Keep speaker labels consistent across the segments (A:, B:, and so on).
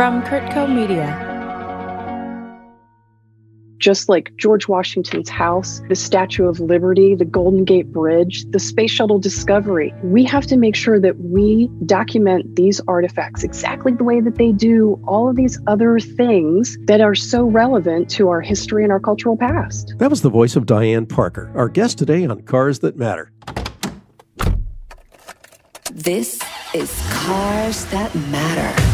A: From CurtCo Media.
B: Just like George Washington's house, the Statue of Liberty, the Golden Gate Bridge, the Space Shuttle Discovery, we have to make sure that we document these artifacts exactly the way that they do all of these other things that are so relevant to our history and our cultural past.
C: That was the voice of Diane Parker, our guest today on Cars That Matter.
D: This is Cars That Matter.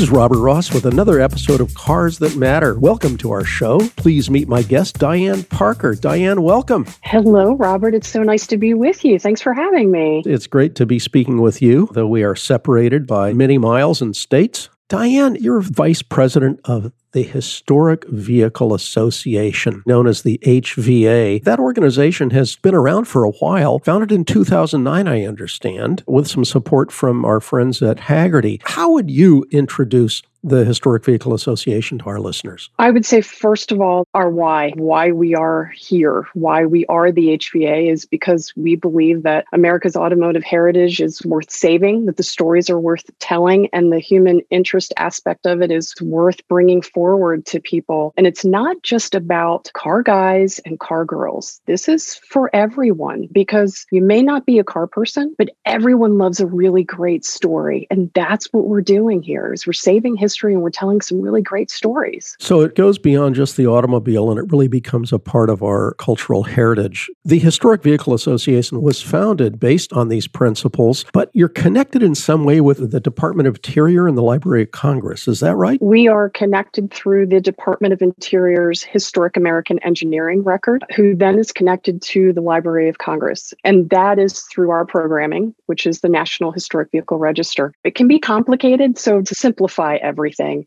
C: This is Robert Ross with another episode of Cars That Matter. Welcome to our show. Please meet my guest, Diane Parker. Diane, welcome.
B: Hello, Robert. It's so nice to be with you. Thanks for having me.
C: It's great to be speaking with you, though we are separated by many miles and states. Diane, you're vice president of the Historic Vehicle Association, known as the HVA. That organization has been around for a while, founded in 2009, I understand, with some support from our friends at Hagerty. How would you introduce the Historic Vehicle Association to our listeners?
B: I would say, first of all, our why, why we are here, why we are the HVA is because we believe that America's automotive heritage is worth saving, that the stories are worth telling, and the human interest aspect of it is worth bringing forward to people. And it's not just about car guys and car girls. This is for everyone because you may not be a car person, but everyone loves a really great story. And that's what we're doing here is we're saving history and we're telling some really great stories.
C: So it goes beyond just the automobile and it really becomes a part of our cultural heritage. The Historic Vehicle Association was founded based on these principles, but you're connected in some way with the Department of Interior and the Library of Congress. Is that right?
B: We are connected through the Department of Interior's Historic American Engineering record, who then is connected to the Library of Congress. And that is through our programming, which is the National Historic Vehicle Register. It can be complicated. So, to simplify everything,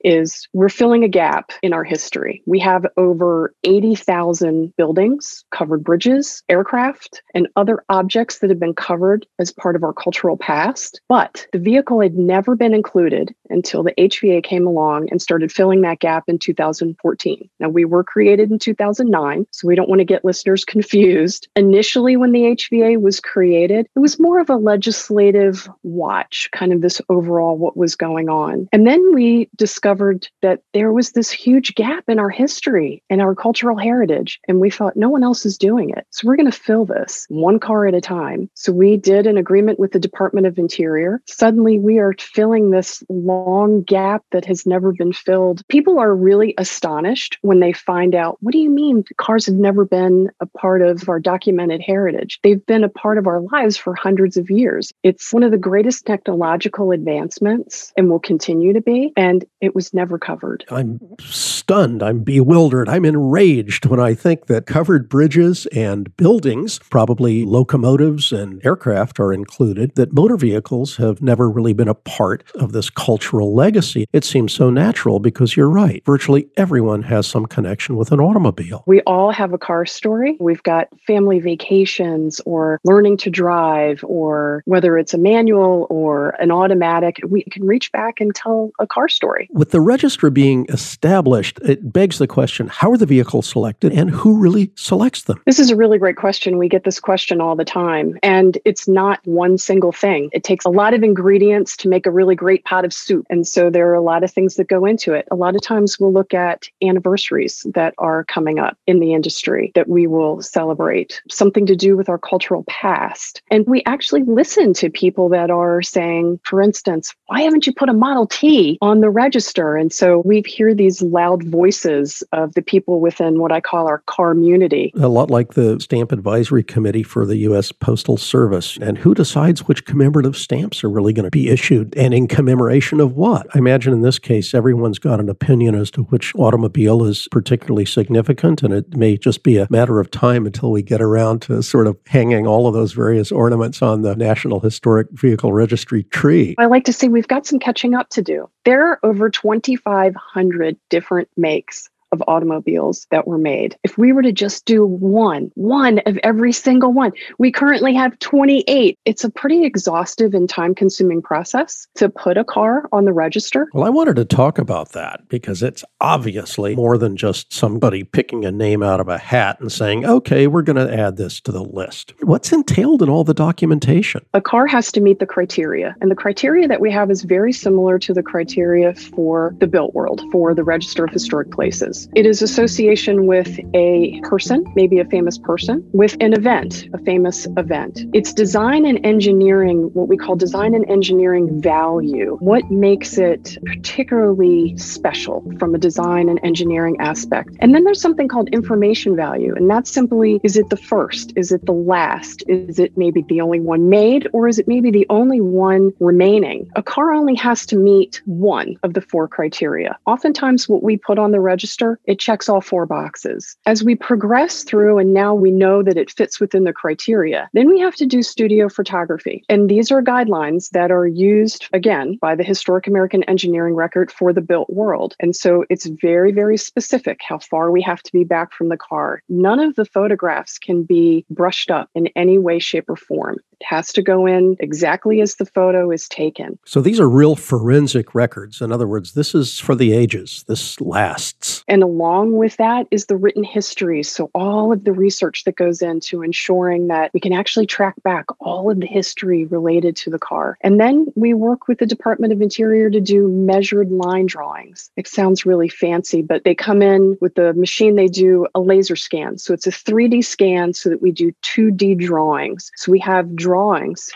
B: is we're filling a gap in our history. We have over 80,000 buildings, covered bridges, aircraft, and other objects that have been covered as part of our cultural past. But the vehicle had never been included until the HVA came along and started filling that gap in 2014. Now, we were created in 2009, so we don't want to get listeners confused. Initially, when the HVA was created, it was more of a legislative watch, kind of this overall what was going on. And then we discovered that there was this huge gap in our history and our cultural heritage. And we thought no one else is doing it. So we're going to fill this one car at a time. So we did an agreement with the Department of Interior. Suddenly, we are filling this long gap that has never been filled. People are really astonished when they find out what do you mean cars have never been a part of our documented heritage? They've been a part of our lives for hundreds of years. It's one of the greatest technological advancements and will continue to be, and it was never covered.
C: I'm stunned. I'm bewildered. I'm enraged when I think that covered bridges and buildings, probably locomotives and aircraft are included, that motor vehicles have never really been a part of this cultural legacy. It seems so natural because you're right right. Virtually everyone has some connection with an automobile.
B: We all have a car story. We've got family vacations or learning to drive, or whether it's a manual or an automatic, we can reach back and tell a car story.
C: With the register being established, it begs the question how are the vehicles selected and who really selects them?
B: This is a really great question. We get this question all the time, and it's not one single thing. It takes a lot of ingredients to make a really great pot of soup. And so there are a lot of things that go into it. A lot of times, we'll look at anniversaries that are coming up in the industry that we will celebrate, something to do with our cultural past. And we actually listen to people that are saying, for instance, why haven't you put a Model T on the register? And so we hear these loud voices of the people within what I call our car community.
C: A lot like the Stamp Advisory Committee for the U.S. Postal Service. And who decides which commemorative stamps are really going to be issued and in commemoration of what? I imagine in this case, everyone's got an opinion as to which automobile is particularly significant. And it may just be a matter of time until we get around to sort of hanging all of those various ornaments on the National Historic Vehicle Registry tree.
B: I like to say we've got some catching up to do. There over 2,500 different makes of automobiles that were made. If we were to just do one, one of every single one, we currently have 28. It's a pretty exhaustive and time consuming process to put a car on the register.
C: Well, I wanted to talk about that because it's obviously more than just somebody picking a name out of a hat and saying, okay, we're going to add this to the list. What's entailed in all the documentation?
B: A car has to meet the criteria. And the criteria that we have is very similar to the criteria for the built world, for the Register of Historic Places. It is association with a person, maybe a famous person, with an event, a famous event. It's design and engineering, what we call design and engineering value. What makes it particularly special from a design and engineering aspect? And then there's something called information value. And that's simply is it the first? Is it the last? Is it maybe the only one made? Or is it maybe the only one remaining? A car only has to meet one of the four criteria. Oftentimes, what we put on the register, it checks all four boxes. As we progress through and now we know that it fits within the criteria, then we have to do studio photography. And these are guidelines that are used, again, by the Historic American Engineering Record for the built world. And so it's very, very specific how far we have to be back from the car. None of the photographs can be brushed up in any way, shape, or form. It has to go in exactly as the photo is taken.
C: So these are real forensic records. In other words, this is for the ages. This lasts.
B: And along with that is the written history. So all of the research that goes into ensuring that we can actually track back all of the history related to the car. And then we work with the Department of Interior to do measured line drawings. It sounds really fancy, but they come in with the machine, they do a laser scan. So it's a 3D scan so that we do 2D drawings. So we have drawings,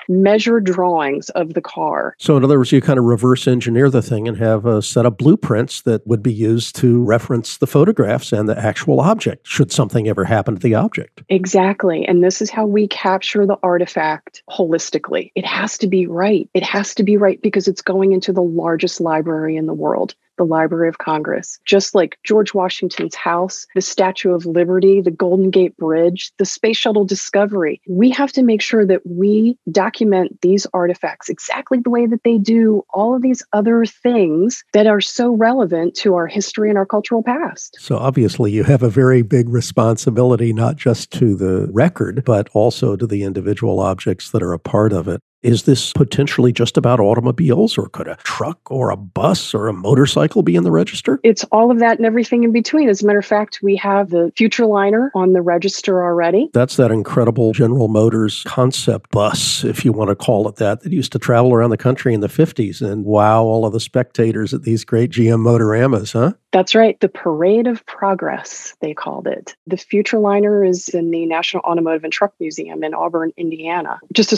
B: measured drawings of the car.
C: So, in other words, you kind of reverse engineer the thing and have a set of blueprints that would be used to reference the photographs and the actual object, should something ever happen to the object.
B: Exactly. And this is how we capture the artifact holistically. It has to be right. It has to be right because it's going into the largest library in the world the Library of Congress. Just like George Washington's house, the Statue of Liberty, the Golden Gate Bridge, the Space Shuttle Discovery, we have to make sure that we document these artifacts exactly the way that they do all of these other things that are so relevant to our history and our cultural past.
C: So obviously, you have a very big responsibility, not just to the record, but also to the individual objects that are a part of it. Is this potentially just about automobiles, or could a truck or a bus or a motorcycle be in the register?
B: It's all of that and everything in between. As a matter of fact, we have the Futureliner on the register already.
C: That's that incredible General Motors concept bus, if you want to call it that, that used to travel around the country in the 50s and wow all of the spectators at these great GM Motoramas, huh?
B: That's right. The Parade of Progress, they called it. The Futureliner is in the National Automotive and Truck Museum in Auburn, Indiana. Just a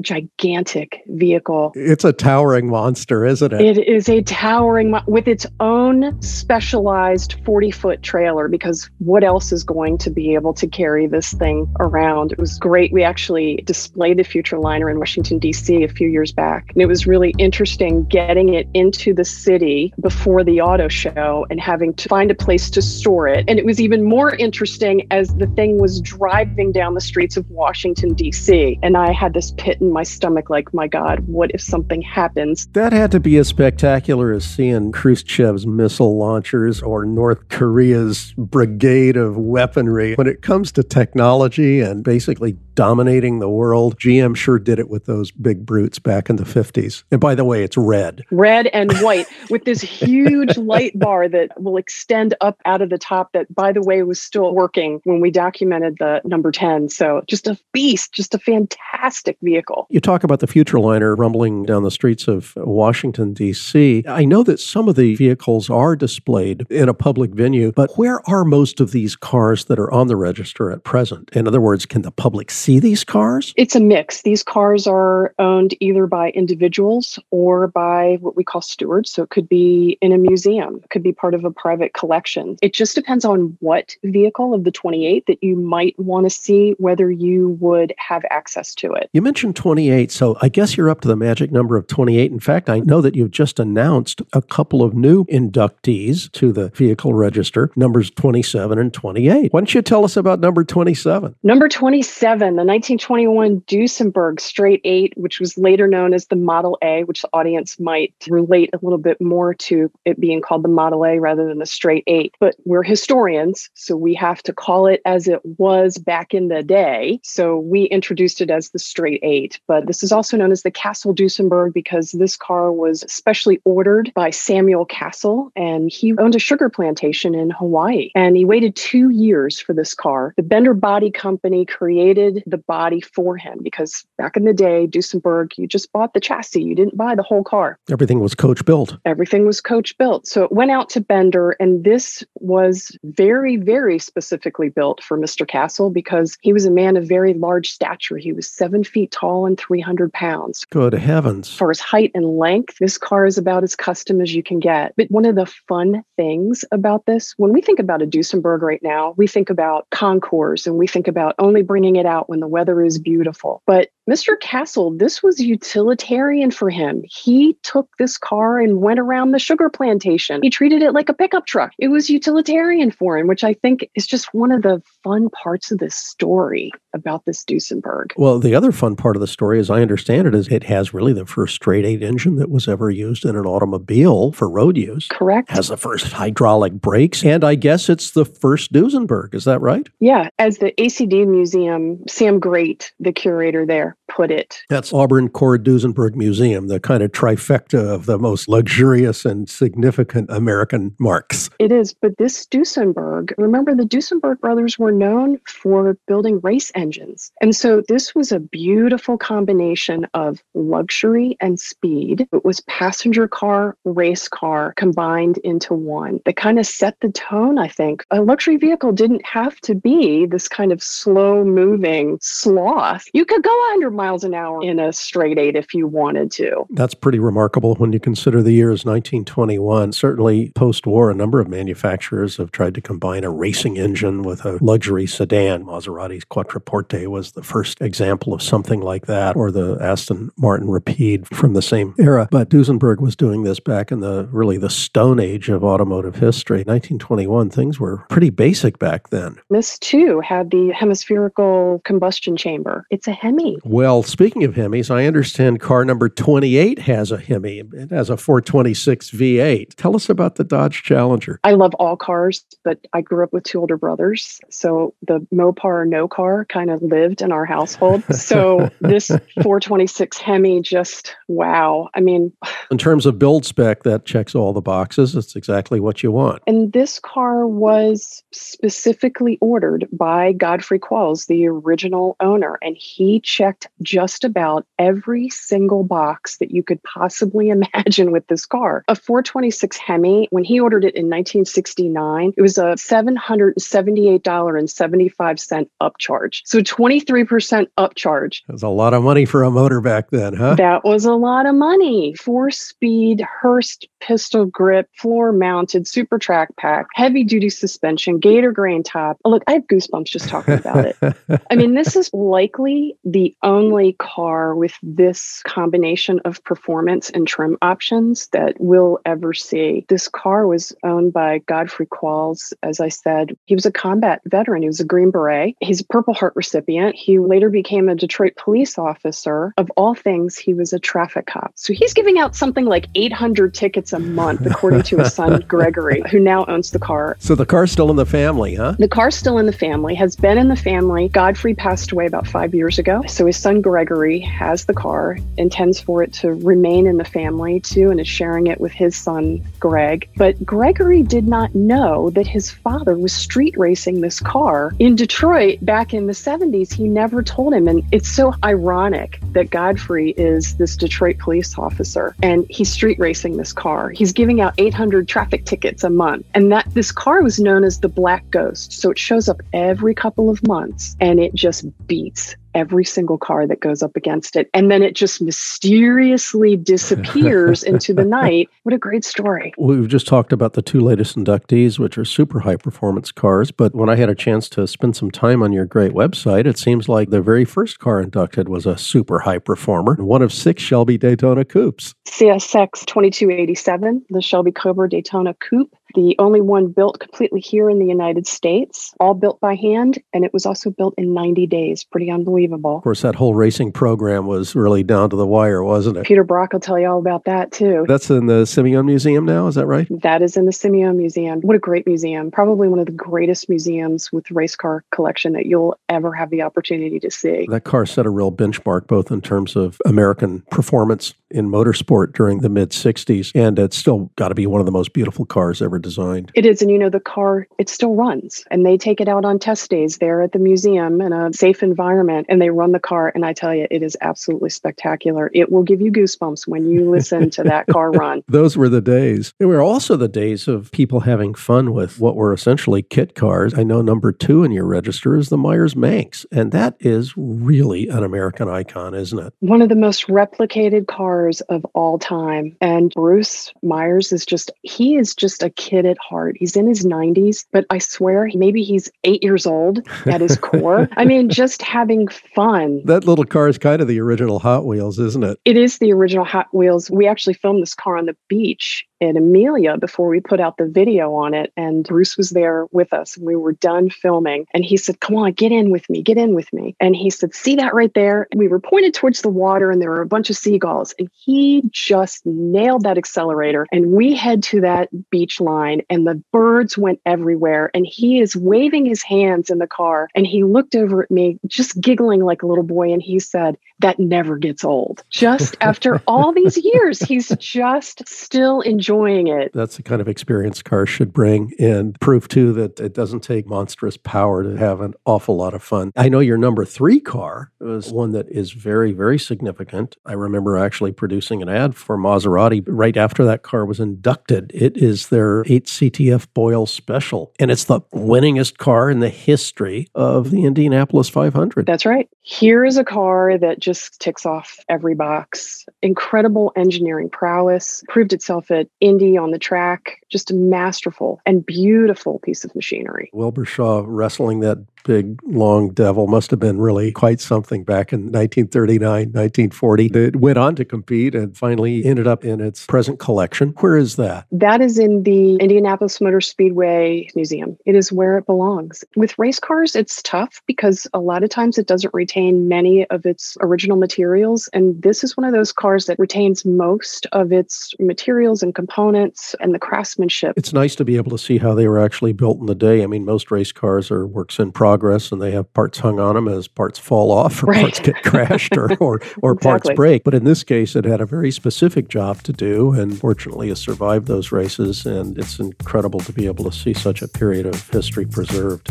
B: gigantic vehicle.
C: It's a towering monster, isn't it?
B: It is a towering, with its own specialized 40 foot trailer, because what else is going to be able to carry this thing around? It was great. We actually displayed the Future Liner in Washington, D.C. a few years back. And it was really interesting getting it into the city before the auto show and having to find a place to store it. And it was even more interesting as the thing was driving down the streets of Washington, D.C. And I had this pit in my stomach like, my God, what if something happens?
C: That had to be as spectacular as seeing Khrushchev's missile launchers or North Korea's brigade of weaponry. When it comes to technology and basically dominating the world, GM sure did it with those big brutes back in the 50s. And by the way, it's red.
B: Red and white with this huge light bar that will extend up out of the top, that, by the way, was still working when we documented the number 10. So just a beast, just a fantastic vehicle.
C: You talk about the future liner rumbling down the streets of Washington, D.C. I know that some of the vehicles are displayed in a public venue, but where are most of these cars that are on the register at present? In other words, can the public see these cars?
B: It's a mix. These cars are owned either by individuals or by what we call stewards. So it could be in a museum, it could be part of a private collection. It just depends on what vehicle of the 28 that you might want to see, whether you would have access to it.
C: You mentioned 28, so I guess you're up to the magic number of 28. In fact, I know that you've just announced a couple of new inductees to the vehicle register, numbers 27 and 28. Why don't you tell us about number 27?
B: Number 27 the 1921 Duesenberg Straight 8, which was later known as the Model A, which the audience might relate a little bit more to it being called the Model A rather than the Straight 8. But we're historians, so we have to call it as it was back in the day. So we introduced it as the Straight 8. But this is also known as the Castle Duesenberg because this car was specially ordered by Samuel Castle, and he owned a sugar plantation in Hawaii. And he waited two years for this car. The Bender Body Company created the body for him because back in the day, Duesenberg, you just bought the chassis, you didn't buy the whole car.
C: Everything was coach built.
B: Everything was coach built. So it went out to Bender, and this was very, very specifically built for Mr. Castle because he was a man of very large stature. He was seven feet tall and 300 pounds.
C: Good heavens.
B: For his height and length, this car is about as custom as you can get. But one of the fun things about this, when we think about a Duesenberg right now, we think about concours and we think about only bringing it out when the weather is beautiful. But Mr. Castle, this was utilitarian for him. He took this car and went around the sugar plantation. He treated it like a pickup truck. It was utilitarian for him, which I think is just one of the fun parts of this story about this Duesenberg.
C: Well, the other fun part of the story, as I understand it, is it has really the first straight eight engine that was ever used in an automobile for road use.
B: Correct.
C: Has the first hydraulic brakes, and I guess it's the first Duesenberg. Is that right?
B: Yeah. As the ACD Museum, Sam Great, the curator there, put it.
C: That's Auburn Cord Duesenberg Museum, the kind of trifecta of the most luxurious and significant American marques.
B: It is, but this Duesenberg, remember the Duesenberg brothers were known for building race engines. And so this was a beautiful combination of luxury and speed. It was passenger car, race car combined into one that kind of set the tone, I think. A luxury vehicle didn't have to be this kind of slow moving sloth. You could go 100 miles an hour in a straight eight if you wanted to.
C: That's pretty remarkable when you consider the year is 1921. Certainly, post war, a number of manufacturers have tried to combine a racing engine with a luxury sedan. Maserati's Quattroporte was the first example of something like that, or the Aston Martin Rapide from the same era. But Duesenberg was doing this back in the really the stone age of automotive history. 1921, things were pretty basic back then.
B: This too had the hemispherical combustion chamber. It's a Hemi.
C: Well, speaking of Hemis, I understand car number 28 has a Hemi. It has a 426 V8. Tell us about the Dodge Challenger.
B: I love all cars, but I grew up with two older brothers. So the Mopar no car kind of lived in our household. So this 426 Hemi just, wow. I mean,
C: in terms of build spec, that checks all the boxes. It's exactly what you want.
B: And this car was specifically ordered by Godfrey Qualls, the original owner, and he checked just about every single box that you could possibly imagine with this car. A 426 Hemi, when he ordered it in 1969, it was a $778.75 upcharge. So 23% upcharge.
C: That's a lot of money for a motor back then, huh?
B: That was a lot of money. Four speed Hurst pistol grip, floor mounted, super track pack, heavy duty suspension, gator grain top. Oh, look, I have goosebumps just talking about it. I mean, this is likely the only car with this combination of performance and trim options that we'll ever see. This car was owned by Godfrey Qualls. As I said, he was a combat veteran. He was a Green Beret. He's a Purple Heart recipient. He later became a Detroit police officer. Of all things, he was a traffic cop. So he's giving out something like 800 tickets a month, according to his son, Gregory, who now owns the car.
C: So the car's still in the family, huh?
B: The car's still in the family, has been in the family. Godfrey passed away about five years ago. So his son, Gregory, has the car, intends for it to remain in the family too, and is sharing it with his son, Greg. But Gregory did not know that his father was street racing this car in Detroit back in the 70s. He never told him. And it's so ironic that Godfrey is this Detroit police officer and he's street racing this car. He's giving out 800 traffic tickets a month. And that this car was known as the Black Ghost. So it shows up every couple of months and it just beats every single car that goes up against it. And then it just mysteriously disappears into the night. What a great story.
C: We've just talked about the two latest inductees, which are super high performance cars. But when I had a chance to spend some time on your great website, it seems like the very first car inducted was a super high performer, one of six Shelby Daytona coupes.
B: CSX 2287, the Shelby Cobra Daytona Coupe the only one built completely here in the United States, all built by hand, and it was also built in 90 days. Pretty unbelievable.
C: Of course, that whole racing program was really down to the wire, wasn't it?
B: Peter Brock will tell you all about that too.
C: That's in the Simeone Museum now, is that right?
B: That is in the Simeone Museum. What a great museum. Probably one of the greatest museums with race car collection that you'll ever have the opportunity to see.
C: That car set a real benchmark both in terms of American performance in motorsport during the mid 60s, and it's still got to be one of the most beautiful cars ever designed.
B: It is. And you know, the car, it still runs. And they take it out on test days there at the museum in a safe environment and they run the car. And I tell you, it is absolutely spectacular. It will give you goosebumps when you listen to that car run.
C: Those were the days. They were also the days of people having fun with what were essentially kit cars. I know number two in your register is the Meyers Manx, and that is really an American icon, isn't it?
B: One of the most replicated cars of all time. And Bruce Meyers is just, he is just a kid at heart. He's in his 90s, but I swear maybe he's eight years old at his core. I mean, just having fun.
C: That little car is kind of the original Hot Wheels, isn't it?
B: It is the original Hot Wheels. We actually filmed this car on the beach in Amelia before we put out the video on it. And Bruce was there with us and we were done filming. And he said, Come on, get in with me, get in with me. And he said, See that right there? And we were pointed towards the water and there were a bunch of seagulls. And he just nailed that accelerator. And we head to that beach line and the birds went everywhere. And he is waving his hands in the car. And he looked over at me, just giggling like a little boy. And he said, That never gets old. Just after all these years, he's just still enjoying enjoying it.
C: That's the kind of experience cars should bring and prove too that it doesn't take monstrous power to have an awful lot of fun. I know your number three car was one that is very, very significant. I remember actually producing an ad for Maserati right after that car was inducted. It is their 8 CTF Boyle Special, and it's the winningest car in the history of the Indianapolis 500.
B: That's right. Here is a car that just ticks off every box. Incredible engineering prowess, proved itself at Indy on the track, just a masterful and beautiful piece of machinery.
C: Wilbur Shaw wrestling that big long devil must have been really quite something back in 1939, 1940. It went on to compete and finally ended up in its present collection. Where is that?
B: That is in the Indianapolis Motor Speedway Museum. It is where it belongs. With race cars, it's tough because a lot of times it doesn't retain many of its original materials. And this is one of those cars that retains most of its materials and components and the craftsmanship.
C: It's nice to be able to see how they were actually built in the day. I mean, most race cars are works in progress progress and they have parts hung on them as parts fall off or right. parts get crashed or, or, or exactly. parts break. But in this case, it had a very specific job to do and fortunately it survived those races. And it's incredible to be able to see such a period of history preserved.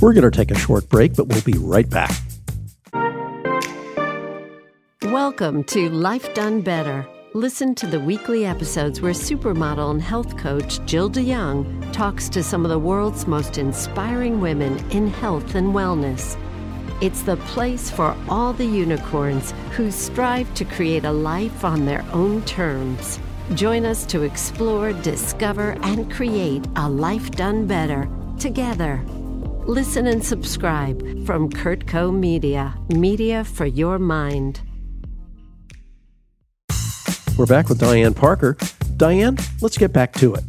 C: We're going to take a short break, but we'll be right back.
A: Welcome to Life Done Better Listen to the weekly episodes where supermodel and health coach Jill DeYoung talks to some of the world's most inspiring women in health and wellness. It's the place for all the unicorns who strive to create a life on their own terms. Join us to explore, discover, and create a life done better together. Listen and subscribe from CurtCo Media, media for your mind.
C: We're back with Diane Parker. Diane, let's get back to it.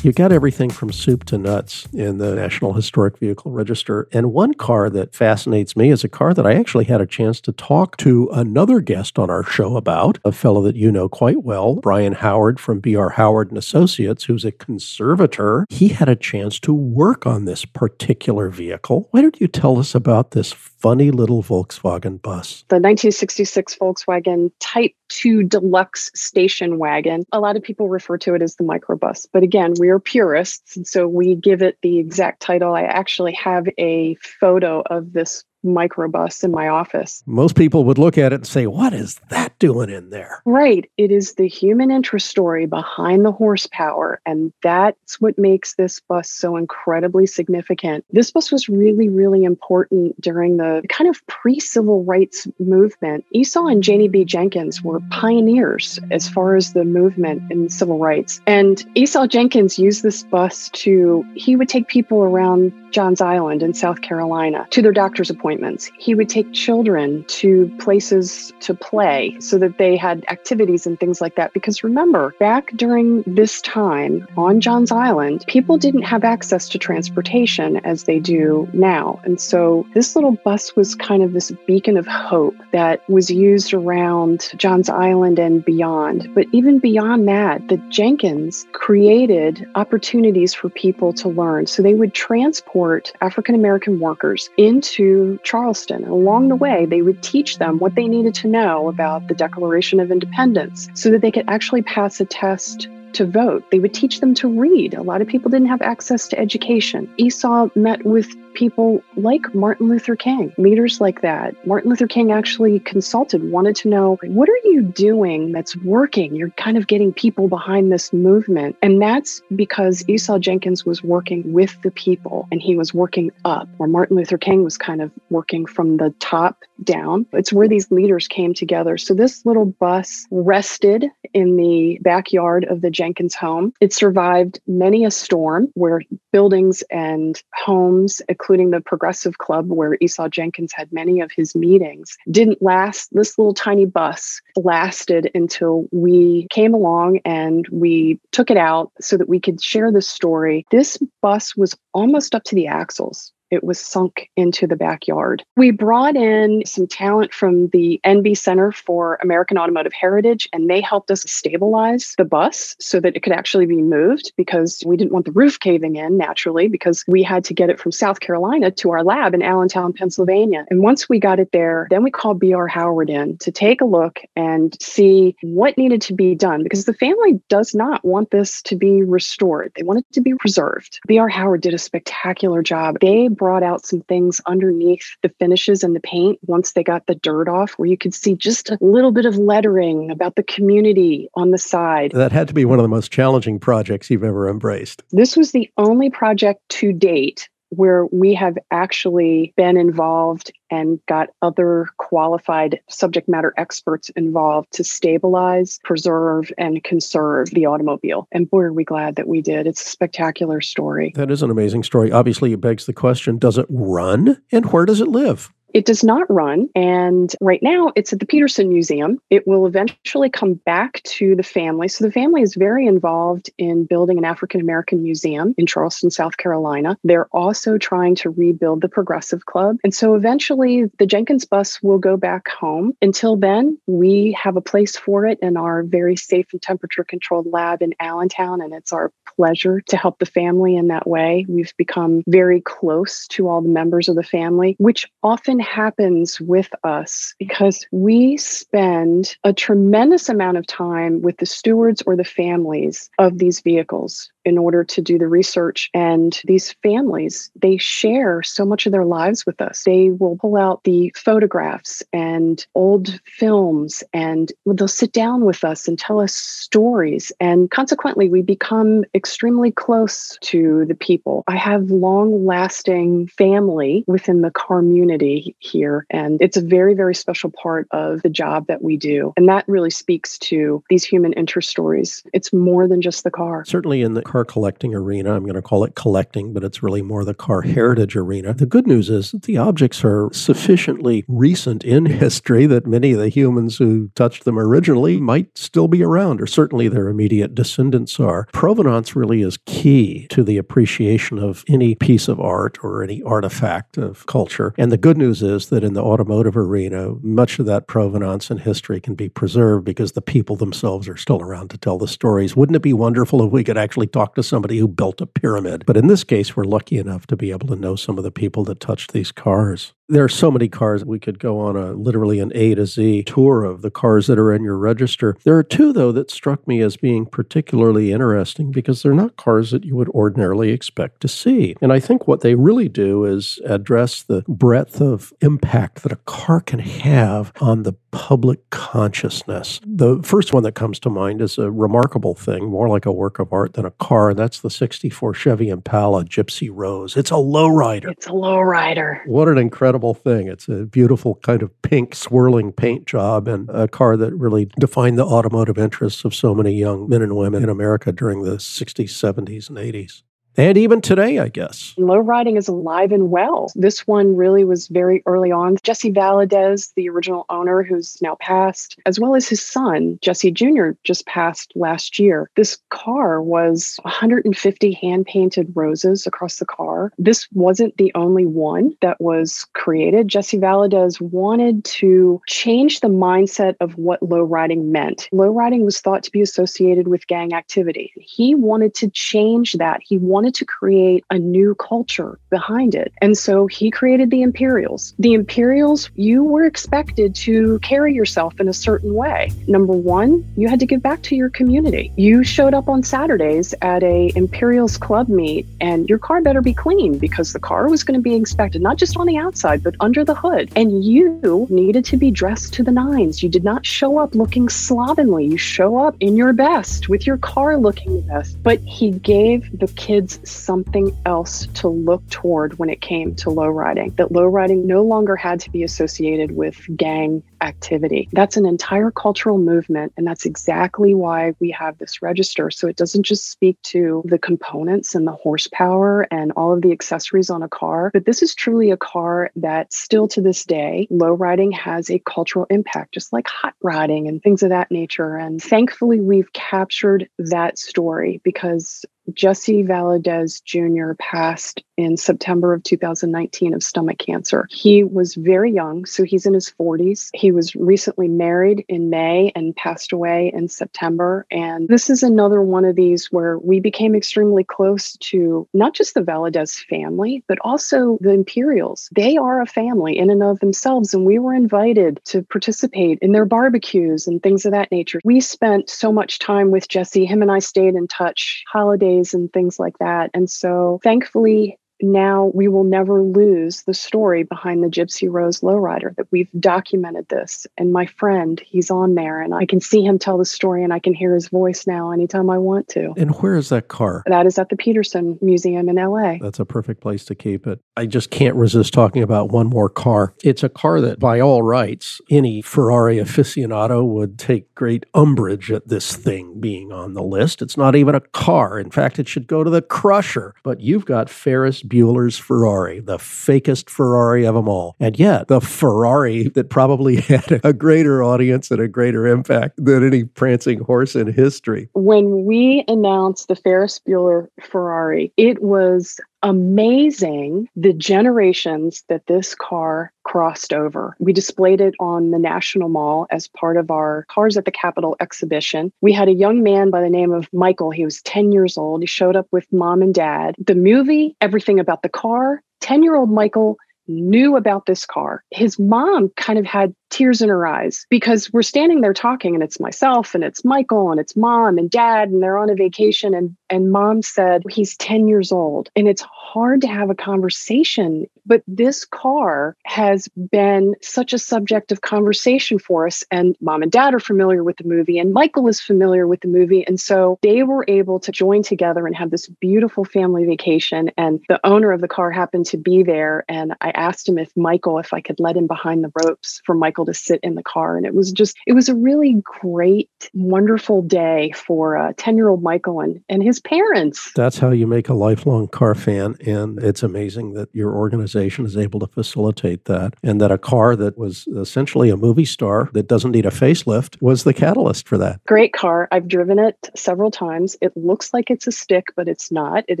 C: You got everything from soup to nuts in the National Historic Vehicle Register. And one car that fascinates me is a car that I actually had a chance to talk to another guest on our show about, a fellow that you know quite well, Brian Howard from BR Howard and Associates, who's a conservator. He had a chance to work on this particular vehicle. Why don't you tell us about this funny little Volkswagen bus?
B: The 1966 Volkswagen Type 2 Deluxe station wagon. A lot of people refer to it as the microbus, but again, we're we're purists, and so we give it the exact title. I actually have a photo of this microbus in my office.
C: Most people would look at it and say, What is that doing in there?
B: Right. It is the human interest story behind the horsepower. And that's what makes this bus so incredibly significant. This bus was really, really important during the kind of pre civil rights movement. Esau and Janie B. Jenkins were pioneers as far as the movement in civil rights. And Esau Jenkins used this bus to, he would take people around Johns Island in South Carolina to their doctor's appointments. He would take children to places to play so that they had activities and things like that. Because remember, back during this time on Johns Island, people didn't have access to transportation as they do now. And so this little bus was kind of this beacon of hope that was used around Johns Island and beyond. But even beyond that, the Jenkins created opportunities for people to learn. So they would transport African American workers into Charleston. And along the way, they would teach them what they needed to know about the Declaration of Independence so that they could actually pass a test to vote. They would teach them to read. A lot of people didn't have access to education. Esau met with people like Martin Luther King, leaders like that. Martin Luther King actually consulted, wanted to know what are you doing that's working? You're kind of getting people behind this movement. And that's because Esau Jenkins was working with the people and he was working up, where Martin Luther King was kind of working from the top down. It's where these leaders came together. So this little bus rested in the backyard of the Jenkins home. It survived many a storm where buildings and homes, including the Progressive Club, where Esau Jenkins had many of his meetings, didn't last. This little tiny bus lasted until we came along and we took it out so that we could share the story. This bus was almost up to the axles it was sunk into the backyard. We brought in some talent from the NB Center for American Automotive Heritage, and they helped us stabilize the bus so that it could actually be moved because we didn't want the roof caving in naturally because we had to get it from South Carolina to our lab in Allentown, Pennsylvania. And once we got it there, then we called BR Howard in to take a look and see what needed to be done because the family does not want this to be restored. They want it to be preserved. BR Howard did a spectacular job. They brought out some things underneath the finishes and the paint once they got the dirt off, where you could see just a little bit of lettering about the community on the side.
C: That had to be one of the most challenging projects you've ever embraced.
B: This was the only project to date where we have actually been involved and got other qualified subject matter experts involved to stabilize, preserve, and conserve the automobile. And boy, are we glad that we did. It's a spectacular story.
C: That is an amazing story. Obviously, it begs the question does it run and where does it live?
B: It does not run. And right now it's at the Petersen Museum. It will eventually come back to the family. So the family is very involved in building an African American museum in Charleston, South Carolina. They're also trying to rebuild the Progressive Club. And so eventually the Jenkins bus will go back home. Until then, we have a place for it in our very safe and temperature controlled lab in Allentown. And it's our pleasure to help the family in that way. We've become very close to all the members of the family, which often happens with us because we spend a tremendous amount of time with the stewards or the families of these vehicles in order to do the research. And these families, they share so much of their lives with us. They will pull out the photographs and old films and they'll sit down with us and tell us stories. And consequently, we become extremely close to the people. I have long lasting family within the community here. And it's a very, very special part of the job that we do. And that really speaks to these human interest stories. It's more than just the car.
C: Certainly in the car collecting arena, I'm going to call it collecting, but it's really more the car heritage arena. The good news is that the objects are sufficiently recent in history that many of the humans who touched them originally might still be around, or certainly their immediate descendants are. Provenance really is key to the appreciation of any piece of art or any artifact of culture. And the good news is that in the automotive arena, much of that provenance and history can be preserved because the people themselves are still around to tell the stories. Wouldn't it be wonderful if we could actually talk to somebody who built a pyramid? But in this case, we're lucky enough to be able to know some of the people that touched these cars. There are so many cars we could go on a literally an A to Z tour of the cars that are in your register. There are two though that struck me as being particularly interesting because they're not cars that you would ordinarily expect to see. And I think what they really do is address the breadth of impact that a car can have on the public consciousness. The first one that comes to mind is a remarkable thing, more like a work of art than a car, and that's the 64 Chevy Impala Gypsy Rose. It's a lowrider.
B: It's a lowrider.
C: What an incredible thing. It's a beautiful kind of pink swirling paint job and a car that really defined the automotive interests of so many young men and women in America during the 60s, 70s, and 80s. And even today, I guess.
B: Low riding is alive and well. This one really was very early on. Jesse Valadez, the original owner, who's now passed, as well as his son, Jesse Jr., just passed last year. This car was 150 hand painted roses across the car. This wasn't the only one that was created. Jesse Valadez wanted to change the mindset of what low riding meant. Low riding was thought to be associated with gang activity. He wanted to change that. He wanted to create a new culture behind it. And so he created the Imperials. The Imperials, you were expected to carry yourself in a certain way. Number one, you had to give back to your community. You showed up on Saturdays at a Imperials club meet and your car better be clean because the car was going to be inspected, not just on the outside, but under the hood. And you needed to be dressed to the nines. You did not show up looking slovenly. You show up in your best with your car looking the best. But he gave the kids something else to look toward when it came to low riding, that low riding no longer had to be associated with gang activity. That's an entire cultural movement. And that's exactly why we have this register. So it doesn't just speak to the components and the horsepower and all of the accessories on a car, but this is truly a car that still to this day, low riding has a cultural impact, just like hot riding and things of that nature. And thankfully, we've captured that story because Jesse Valadez Jr. passed in September of 2019 of stomach cancer. He was very young, so he's in his 40s. He was recently married in May and passed away in September. And this is another one of these where we became extremely close to not just the Valadez family, but also the Imperials. They are a family in and of themselves, and we were invited to participate in their barbecues and things of that nature. We spent so much time with Jesse. Him and I stayed in touch holidays and things like that. And so thankfully, now we will never lose the story behind the Gypsy Rose Lowrider that we've documented this. And my friend, he's on there and I can see him tell the story and I can hear his voice now anytime I want to.
C: And where is that car?
B: That is at the Petersen Museum in LA.
C: That's a perfect place to keep it. I just can't resist talking about one more car. It's a car that, by all rights, any Ferrari aficionado would take great umbrage at this thing being on the list. It's not even a car. In fact, it should go to the crusher. But you've got Ferris Bueller's Ferrari, the fakest Ferrari of them all. And yet, the Ferrari that probably had a greater audience and a greater impact than any prancing horse in history.
B: When we announced the Ferris Bueller Ferrari, it was amazing the generations that this car crossed over. We displayed it on the National Mall as part of our Cars at the Capitol exhibition. We had a young man by the name of Michael. He was 10 years old. He showed up with mom and dad. The movie, everything about the car, 10 year old Michael knew about this car. His mom kind of had tears in her eyes because we're standing there talking and it's myself and it's Michael and it's mom and dad and they're on a vacation and and mom said he's 10 years old. And it's hard to have a conversation but this car has been such a subject of conversation for us and mom and dad are familiar with the movie and Michael is familiar with the movie. And so they were able to join together and have this beautiful family vacation. And the owner of the car happened to be there and I asked him if Michael if I could let him behind the ropes for Michael to sit in the car. And it was just, it was a really great, wonderful day for uh, 10 year old Michael and, and his parents.
C: That's how you make a lifelong car fan. And it's amazing that your organization is able to facilitate that. And that a car that was essentially a movie star that doesn't need a facelift was the catalyst for that.
B: Great car. I've driven it several times. It looks like it's a stick, but it's not. It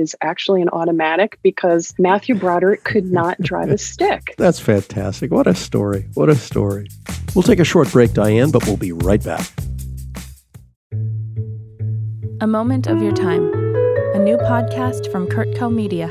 B: is actually an automatic because Matthew Broderick could not drive a stick.
C: That's fantastic. What a story. What a story. We'll take a short break, Diane, but we'll be right back.
E: A Moment of Your Time, a new podcast from CurtCo Media.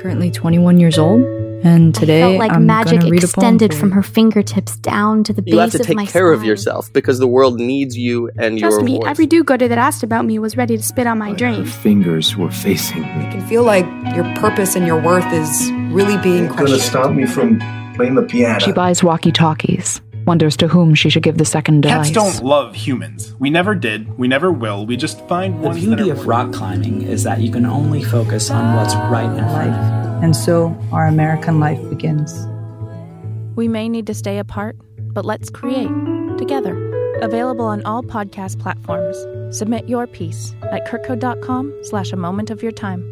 F: Currently 21 years old, and today
G: I felt like
F: I'm
G: magic
F: read
G: extended from her fingertips down to the
H: You have
G: base
H: to take
G: of my
H: care of yourself because the world needs you and your.
I: Trust
H: your
I: me,
H: voice.
I: every do-gooder that asked about me was ready to spit on my
J: Her
I: drain.
J: fingers were facing me.
K: can feel like your purpose and your worth is really being
J: It's gonna
K: questioned.
J: stop me from playing the piano.
L: She buys walkie talkies, wonders to whom she should give the second
M: Cats
L: device.
M: don't love humans. We never did. We never will. We just find
N: The
M: ones
N: beauty
M: that are
N: of rock climbing is that you can only focus on what's right in front of you.
O: And so our American life begins.
E: We may need to stay apart, but let's create together. Available on all podcast platforms. Submit your piece at curtco.com slash a moment of your time.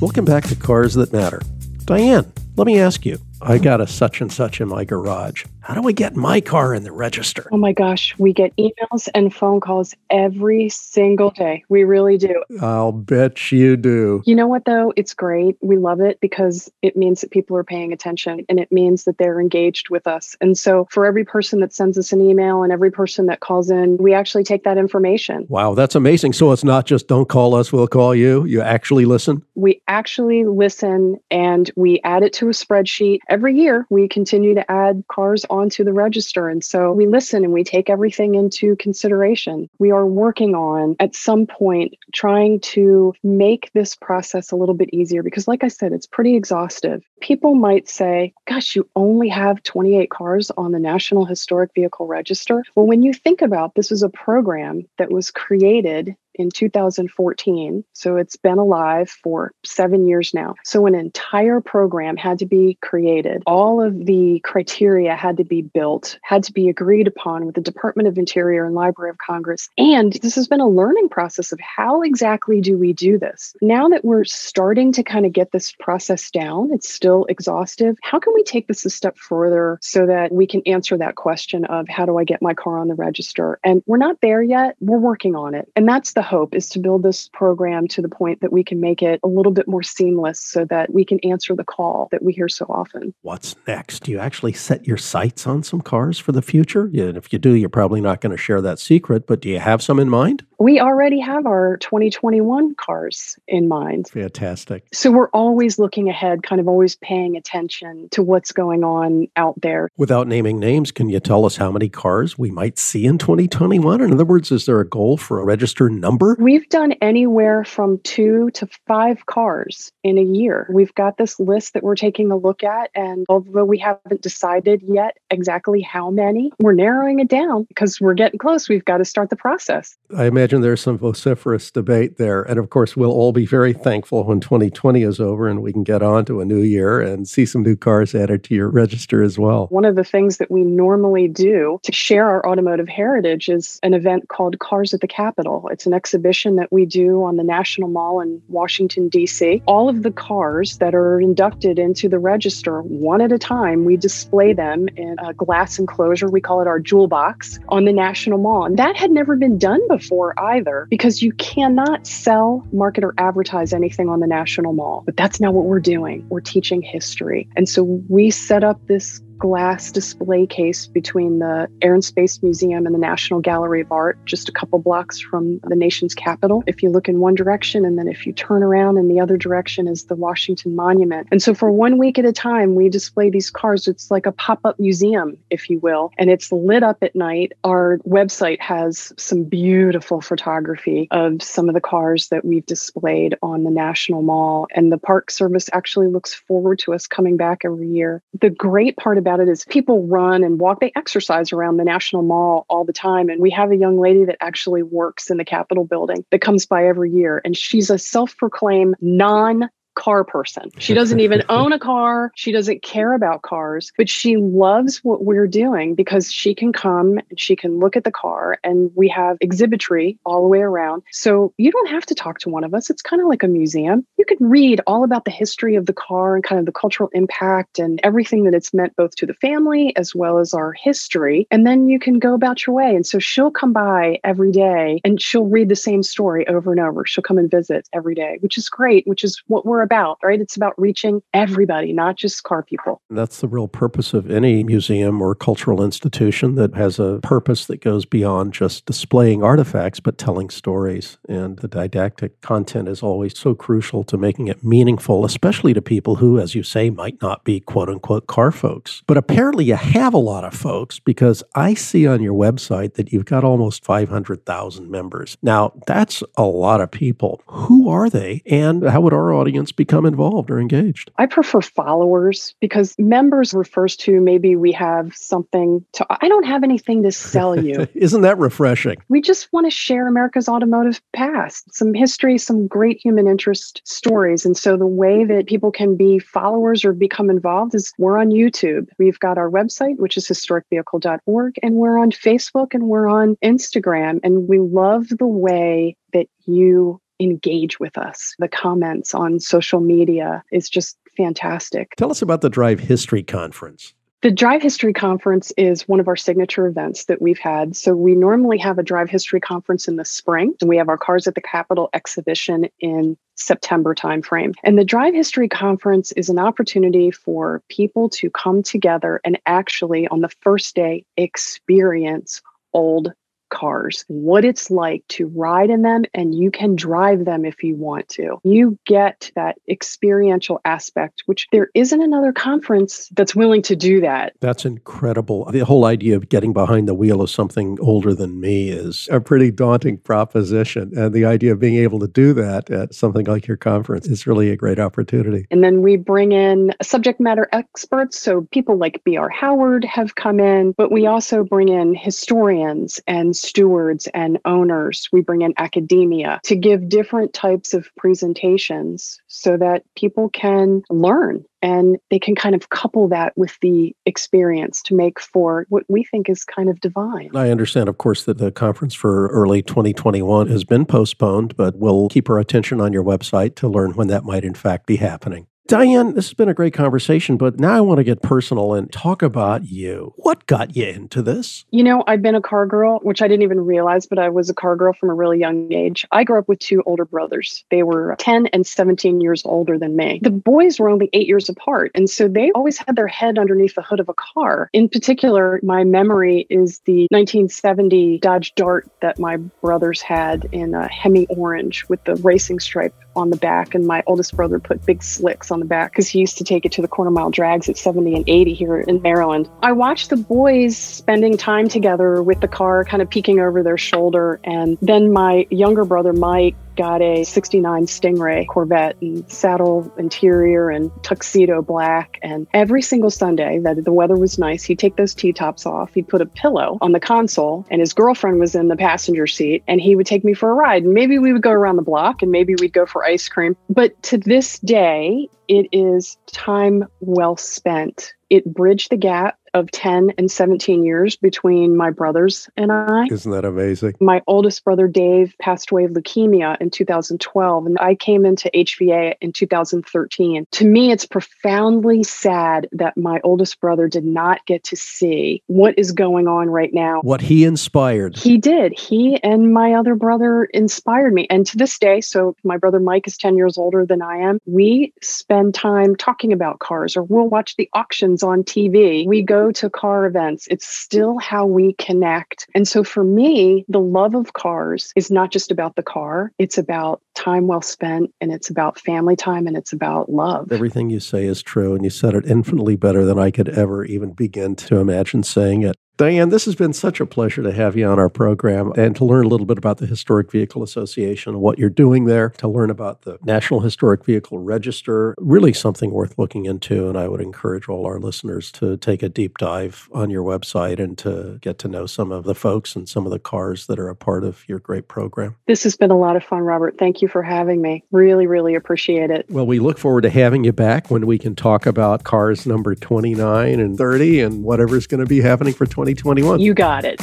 C: Welcome back to Cars That Matter. Diane, let me ask you I got a such and such in my garage. How do I get my car in the register?
B: Oh my gosh, we get emails and phone calls every single day. We really do.
C: I'll bet you do.
B: You know what, though? It's great. We love it because it means that people are paying attention and it means that they're engaged with us. And so, for every person that sends us an email and every person that calls in, we actually take that information.
C: Wow, that's amazing. So, it's not just don't call us, we'll call you. You actually listen?
B: We actually listen and we add it to a spreadsheet every year we continue to add cars onto the register. And so we listen and we take everything into consideration. We are working on at some point trying to make this process a little bit easier because, like I said, it's pretty exhaustive. People might say, gosh, you only have 28 cars on the National Historic Vehicle Register. Well, when you think about this is a program that was created in 2014. So it's been alive for seven years now. So an entire program had to be created. All of the criteria had to be built, had to be agreed upon with the Department of Interior and Library of Congress. And this has been a learning process of how exactly do we do this? Now that we're starting to kind of get this process down, it's still exhaustive. How can we take this a step further so that we can answer that question of how do I get my car on the register? And we're not there yet. We're working on it. And that's the hope is to build this program to the point that we can make it a little bit more seamless so that we can answer the call that we hear so often.
C: What's next? Do you actually set your sights on some cars for the future? And if you do, you're probably not going to share that secret, but do you have some in mind?
B: We already have our 2021 cars in mind.
C: Fantastic.
B: So we're always looking ahead, kind of always paying attention to what's going on out there.
C: Without naming names, can you tell us how many cars we might see in 2021? In other words, is there a goal for a registered number?
B: We've done anywhere from two to five cars in a year. We've got this list that we're taking a look at. And although we haven't decided yet exactly how many, we're narrowing it down because we're getting close. We've got to start the process.
C: I imagine imagine there's some vociferous debate there. And of course, we'll all be very thankful when 2020 is over and we can get on to a new year and see some new cars added to your register as well.
B: One of the things that we normally do to share our automotive heritage is an event called Cars at the Capitol. It's an exhibition that we do on the National Mall in Washington, D.C. All of the cars that are inducted into the register, one at a time, we display them in a glass enclosure. We call it our jewel box on the National Mall. And that had never been done before either because you cannot sell, market, or advertise anything on the National Mall. But that's not what we're doing. We're teaching history. And so we set up this glass display case between the Air and Space Museum and the National Gallery of Art, just a couple blocks from the nation's capital. If you look in one direction, and then if you turn around in the other direction is the Washington Monument. And so for one week at a time, we display these cars. It's like a pop up museum, if you will, and it's lit up at night. Our website has some beautiful photography of some of the cars that we've displayed on the National Mall. And the Park Service actually looks forward to us coming back every year. The great part about about it is people run and walk, they exercise around the National Mall all the time. And we have a young lady that actually works in the Capitol building that comes by every year. And she's a self proclaimed non car person. She doesn't even own a car. She doesn't care about cars, but she loves what we're doing because she can come and she can look at the car and we have exhibitry all the way around. So you don't have to talk to one of us. It's kind of like a museum. You can read all about the history of the car and kind of the cultural impact and everything that it's meant both to the family as well as our history. And then you can go about your way. And so she'll come by every day and she'll read the same story over and over. She'll come and visit every day, which is great, which is what we're about, right? It's about reaching everybody, not just car people.
C: That's the real purpose of any museum or cultural institution that has a purpose that goes beyond just displaying artifacts, but telling stories. And the didactic content is always so crucial to making it meaningful, especially to people who, as you say, might not be quote unquote car folks. But apparently you have a lot of folks because I see on your website that you've got almost 500,000 members. Now, that's a lot of people. Who are they? And how would our audience become involved or engaged?
B: I prefer followers because members refers to maybe we have something to, I don't have anything to sell you.
C: Isn't that refreshing?
B: We just want to share America's automotive past, some history, some great human interest stories. And so the way that people can be followers or become involved is we're on YouTube. We've got our website, which is historicvehicle.org, and we're on Facebook and we're on Instagram. And we love the way that you engage with us. The comments on social media is just fantastic.
C: Tell us about the Drive History Conference.
B: The Drive History Conference is one of our signature events that we've had. So we normally have a Drive History Conference in the spring, and we have our Cars at the Capitol exhibition in September timeframe. And the Drive History Conference is an opportunity for people to come together and actually, on the first day, experience old cars, what it's like to ride in them, and you can drive them if you want to. You get that experiential aspect, which there isn't another conference that's willing to do that.
C: That's incredible. The whole idea of getting behind the wheel of something older than me is a pretty daunting proposition. And the idea of being able to do that at something like your conference is really a great opportunity.
B: And then we bring in subject matter experts. So people like B.R. Howard have come in, but we also bring in historians and stewards and owners. We bring in academia to give different types of presentations so that people can learn and they can kind of couple that with the experience to make for what we think is kind of divine.
C: I understand, of course, that the conference for early 2021 has been postponed, but we'll keep our attention on your website to learn when that might in fact be happening. Diane, this has been a great conversation, but now I want to get personal and talk about you. What got you into this?
B: You know, I've been a car girl, which I didn't even realize, but I was a car girl from a really young age. I grew up with two older brothers. They were 10 and 17 years older than me. The boys were only eight years apart. And so they always had their head underneath the hood of a car. In particular, my memory is the 1970 Dodge Dart that my brothers had in a Hemi orange with the racing stripe on the back. And my oldest brother put big slicks on the back because he used to take it to the quarter mile drags at 70 and 80 here in Maryland. I watched the boys spending time together with the car, kind of peeking over their shoulder. And then my younger brother, Mike, got a 69 Stingray Corvette and saddle interior and tuxedo black. And every single Sunday that the weather was nice, he'd take those T tops off. He'd put a pillow on the console, and his girlfriend was in the passenger seat, and he would take me for a ride. And maybe we would go around the block and maybe we'd go for ice cream. But to this day, it is time well spent. It bridged the gap of 10 and 17 years between my brothers and I.
C: Isn't that amazing?
B: My oldest brother, Dave, passed away of leukemia in 2012, and I came into HVA in 2013. To me, it's profoundly sad that my oldest brother did not get to see what is going on right now.
C: What he inspired.
B: He did. He and my other brother inspired me. And to this day, so my brother Mike is 10 years older than I am, we spend time talking about cars or we'll watch the auctions on TV. We go to car events. It's still how we connect. And so for me, the love of cars is not just about the car, it's about time well spent and it's about family time and it's about love.
C: Everything you say is true, and you said it infinitely better than I could ever even begin to imagine saying it. Diane, this has been such a pleasure to have you on our program and to learn a little bit about the Historic Vehicle Association and what you're doing there, to learn about the National Historic Vehicle Register. Really something worth looking into. And I would encourage all our listeners to take a deep dive on your website and to get to know some of the folks and some of the cars that are a part of your great program.
B: This has been a lot of fun, Robert. Thank you for having me. Really, really appreciate it.
C: Well, we look forward to having you back when we can talk about cars number 29 and 30 and whatever's going to be happening for 20. 2021.
B: You got it.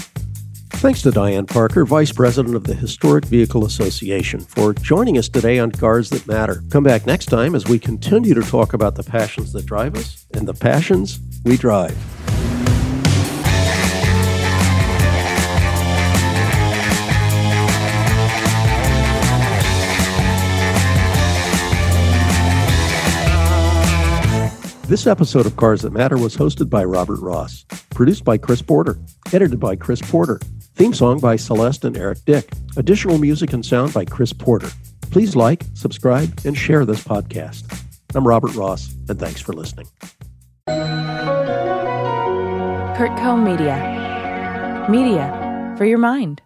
C: Thanks to Diane Parker, Vice President of the Historic Vehicle Association, for joining us today on Cars That Matter. Come back next time as we continue to talk about the passions that drive us and the passions we drive. This episode of Cars That Matter was hosted by Robert Ross, produced by Chris Porter, edited by Chris Porter, theme song by Celeste and Eric Dick, additional music and sound by Chris Porter. Please like, subscribe, and share this podcast. I'm Robert Ross, and thanks for listening.
E: CurtCo Media. Media for your mind.